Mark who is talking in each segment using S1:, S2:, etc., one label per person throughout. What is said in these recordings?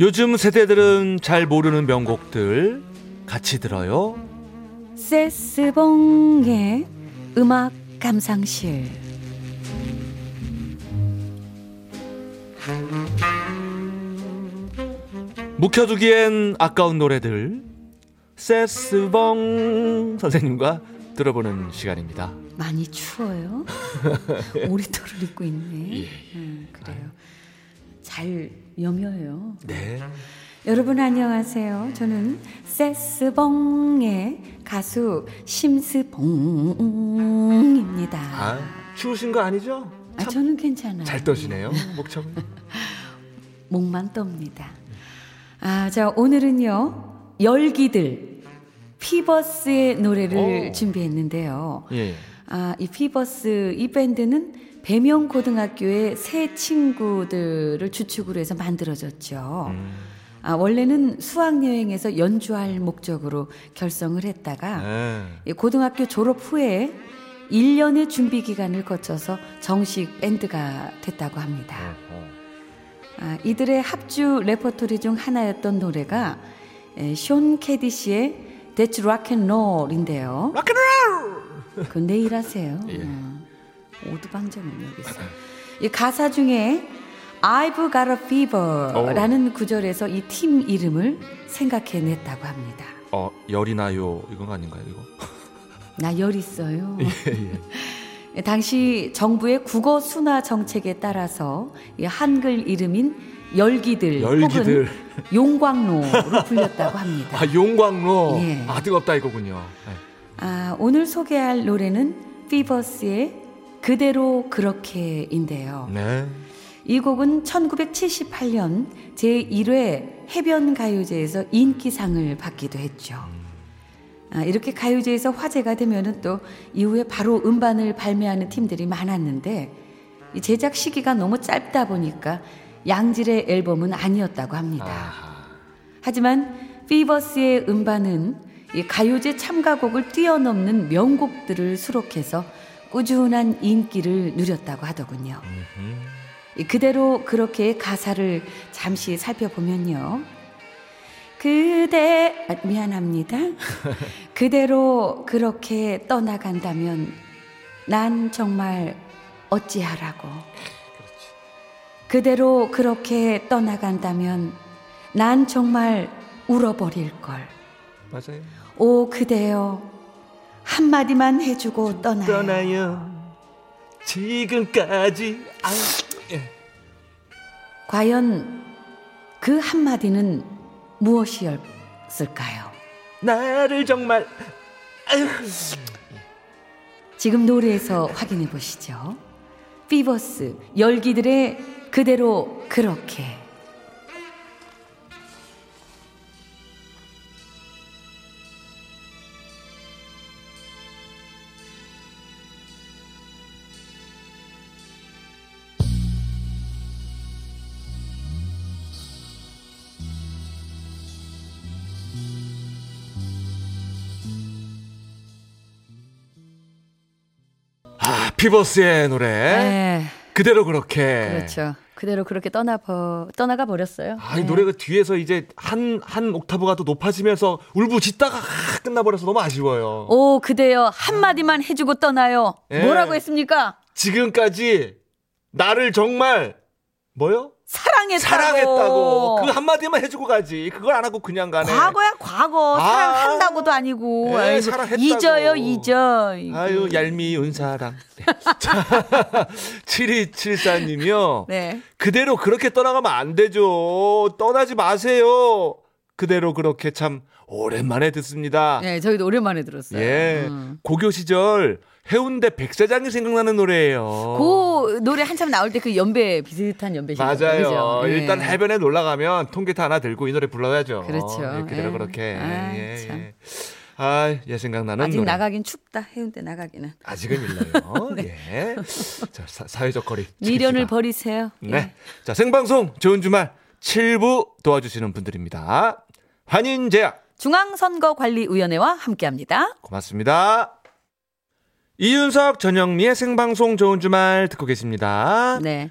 S1: 요즘 세대들은 잘 모르는 명곡들 같이 들어요.
S2: 세스봉의 음악 감상실
S1: 묵혀두기엔 아까운 노래들 세스봉 선생님과 들어보는 시간입니다.
S2: 많이 추워요. 오리털을 입고 있네. 음, 그래요. 잘 여며요.
S1: 네.
S2: 여러분 안녕하세요. 저는 세스봉의 가수 심스봉입니다.
S1: 아, 추우신 거 아니죠?
S2: 아, 저는 괜찮아요.
S1: 잘 떠시네요. 목청은.
S2: 목만 떱니다. 아, 자, 오늘은요, 열기들, 피버스의 노래를
S1: 오.
S2: 준비했는데요.
S1: 예.
S2: 아, 이 피버스, 이 밴드는 배명 고등학교의 세 친구들을 주축으로 해서 만들어졌죠.
S1: 음.
S2: 아, 원래는 수학여행에서 연주할 목적으로 결성을 했다가
S1: 네.
S2: 이 고등학교 졸업 후에 1년의 준비 기간을 거쳐서 정식 밴드가 됐다고 합니다.
S1: 어,
S2: 아, 이들의 합주 레퍼토리 중 하나였던 노래가 에, 숀 캐시디의 That's Rock and Roll인데요.
S1: Rock and Roll!
S2: 그 내일 하세요.
S1: 예.
S2: 어, 오두방정은 여기서. 이 가사 중에 I've got a fever라는 구절에서 이 팀 이름을 생각해냈다고 합니다.
S1: 어, 열이 나요. 이건 아닌가요, 이거?
S2: 나 열 있어요.
S1: 예, 예.
S2: 당시 정부의 국어 순화 정책에 따라서 이 한글 이름인 열기들,
S1: 열기들.
S2: 혹은 용광로로 불렸다고 합니다.
S1: 아, 용광로.
S2: 예.
S1: 아, 뜨겁다 이거군요. 네.
S2: 아, 오늘 소개할 노래는 피버스의 그대로 그렇게인데요.
S1: 네.
S2: 이 곡은 1978년 제1회 해변 가요제에서 인기상을 받기도 했죠. 아, 이렇게 가요제에서 화제가 되면은 또 이후에 바로 음반을 발매하는 팀들이 많았는데 이 제작 시기가 너무 짧다 보니까 양질의 앨범은 아니었다고 합니다.
S1: 아하.
S2: 하지만 피버스의 음반은 이 가요제 참가곡을 뛰어넘는 명곡들을 수록해서 꾸준한 인기를 누렸다고 하더군요. 이 그대로 그렇게 가사를 잠시 살펴보면요. 그대 아, 미안합니다. 그대로 그렇게 떠나간다면 난 정말 어찌하라고. 그대로 그렇게 떠나간다면 난 정말 울어버릴 걸.
S1: 맞아요.
S2: 오 그대여 한마디만 해주고 떠나요.
S1: 떠나요. 지금까지. 아, 예.
S2: 과연 그 한마디는 무엇이었을까요?
S1: 나를 정말. 아유.
S2: 지금 노래에서 확인해 보시죠. 피버스 열기들의 그대로 그렇게
S1: 아, 피버스의 노래.
S2: 네,
S1: 그대로 그렇게.
S2: 그렇죠. 그대로 그렇게 떠나 버, 떠나가 버렸어요.
S1: 아, 이
S2: 네.
S1: 노래가 뒤에서 이제 한, 한 옥타브가 더 높아지면서 울부짖다가 아, 끝나버려서 너무 아쉬워요.
S2: 오 그대여 한 마디만 해주고 떠나요.
S1: 예.
S2: 뭐라고 했습니까?
S1: 지금까지 나를 정말, 뭐요?
S2: 사랑했다고.
S1: 사랑했다고. 그 한마디만 해주고 가지. 그걸 안 하고 그냥 가네.
S2: 과거야 과거
S1: 아.
S2: 사랑한다고도 아니고
S1: 네,
S2: 아이고,
S1: 사랑했다고.
S2: 잊어요 잊어
S1: 아유, 얄미운 사랑. 네. 자, 7274님이요.
S2: 네.
S1: 그대로 그렇게 떠나가면 안 되죠. 떠나지 마세요. 그대로 그렇게 참 오랜만에 듣습니다.
S2: 네 저희도 오랜만에 들었어요
S1: 예.
S2: 음.
S1: 고교 시절 해운대 백사장이 생각나는 노래예요.
S2: 그 노래 한참 나올 때 그 연배 비슷한 연배시죠
S1: 맞아요.
S2: 예.
S1: 일단 해변에 놀러 가면 통기타 하나 들고 이 노래 불러야죠.
S2: 그렇죠.
S1: 예, 그대로
S2: 예.
S1: 그렇게.
S2: 아,
S1: 예,
S2: 참.
S1: 예. 아, 예 생각나는
S2: 아직
S1: 노래.
S2: 나가긴 춥다 해운대 나가기는
S1: 아직은 일러요. 예. 자, 사, 회적 거리.
S2: 미련을. 버리세요 예.
S1: 네. 자, 생방송 좋은 주말 7부 도와주시는 분들입니다. 환인제약
S2: 중앙선거관리위원회와 함께합니다
S1: 고맙습니다. 이윤석 전영미의 생방송 좋은 주말 듣고 계십니다.
S2: 네.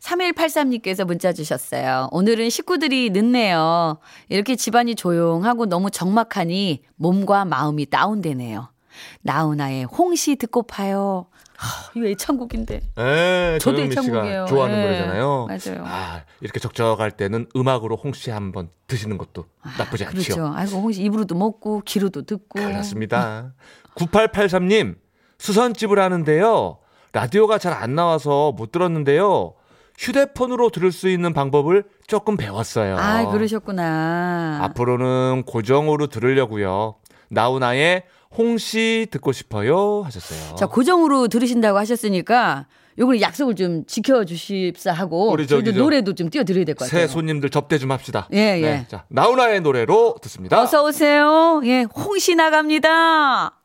S2: 3183님께서 문자 주셨어요. 오늘은 식구들이 늦네요. 이렇게 집안이 조용하고 너무 적막하니 몸과 마음이 다운되네요. 나훈아의 홍시 듣고 파요. 하, 이거 애창곡인데.
S1: 네,
S2: 저도 애창곡이에요.
S1: 좋아하는
S2: 네,
S1: 노래잖아요.
S2: 맞아요.
S1: 아, 이렇게 적적할 때는 음악으로 홍시 한번 드시는 것도 나쁘지 않죠.
S2: 그렇죠. 아이고 홍시 입으로도 먹고 귀로도 듣고.
S1: 그렇습니다. 9883님, 수선집을 하는데요. 라디오가 잘 안 나와서 못 들었는데요. 휴대폰으로 들을 수 있는 방법을 조금 배웠어요.
S2: 아, 그러셨구나.
S1: 앞으로는 고정으로 들으려고요. 나훈아의 홍시 듣고 싶어요 하셨어요.
S2: 자, 고정으로 들으신다고 하셨으니까 요걸 약속을 좀 지켜주십사 하고
S1: 우리 저기 저
S2: 노래도 좀 띄워드려야 될 것 같아요.
S1: 새 손님들 접대 좀 합시다.
S2: 예,
S1: 네,
S2: 예.
S1: 자, 나훈아의 노래로 듣습니다.
S2: 어서 오세요. 예, 홍시 나갑니다.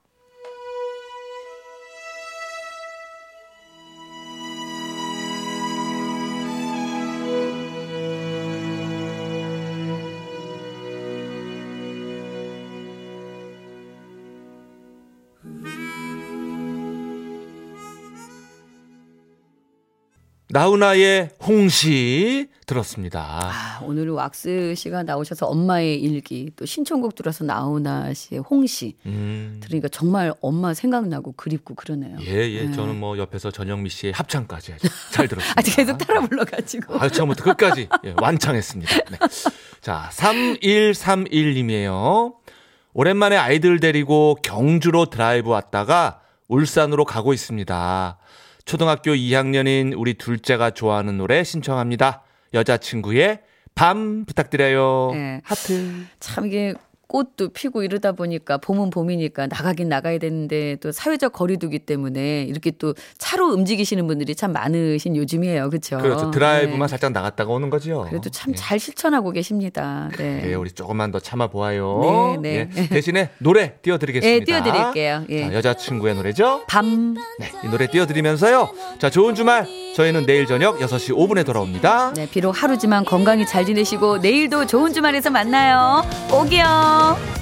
S1: 나훈아의 홍시 들었습니다.
S2: 아, 오늘 왁스 씨가 나오셔서 엄마의 일기 또 신청곡 들어서 나훈아 씨의 홍시
S1: 음.
S2: 들으니까 정말 엄마 생각나고 그립고 그러네요.
S1: 예, 예.
S2: 네.
S1: 저는 뭐 옆에서 전영미 씨의 합창까지 아주 잘 들었습니다.
S2: 아직 계속 따라 불러가지고.
S1: 아, 처음부터 끝까지 예, 완창했습니다. 네. 자, 3131님이에요. 오랜만에 아이들 데리고 경주로 드라이브 왔다가 울산으로 가고 있습니다. 초등학교 2학년인 우리 둘째가 좋아하는 노래 신청합니다. 여자친구의 밤 부탁드려요.
S2: 네.
S1: 하트.
S2: 참 이게 꽃도 피고 이러다 보니까 봄은 봄이니까 나가긴 나가야 되는데 또 사회적 거리두기 때문에 이렇게 또 차로 움직이시는 분들이 참 많으신 요즘이에요. 그렇죠?
S1: 그렇죠. 드라이브만
S2: 네.
S1: 살짝 나갔다가 오는 거죠.
S2: 그래도 참
S1: 예.
S2: 잘 실천하고 계십니다. 네.
S1: 네, 우리 조금만 더 참아 보아요.
S2: 네, 네.
S1: 예, 대신에 노래 띄워 드리겠습니다.
S2: 예, 띄워 드릴게요. 예.
S1: 자, 여자친구의 노래죠?
S2: 밤.
S1: 네, 이 노래 띄워 드리면서요. 자, 좋은 주말. 저희는 내일 저녁 6시 5분에 돌아옵니다.
S2: 네, 비록 하루지만 건강히 잘 지내시고 내일도 좋은 주말에서 만나요. 꼭이요.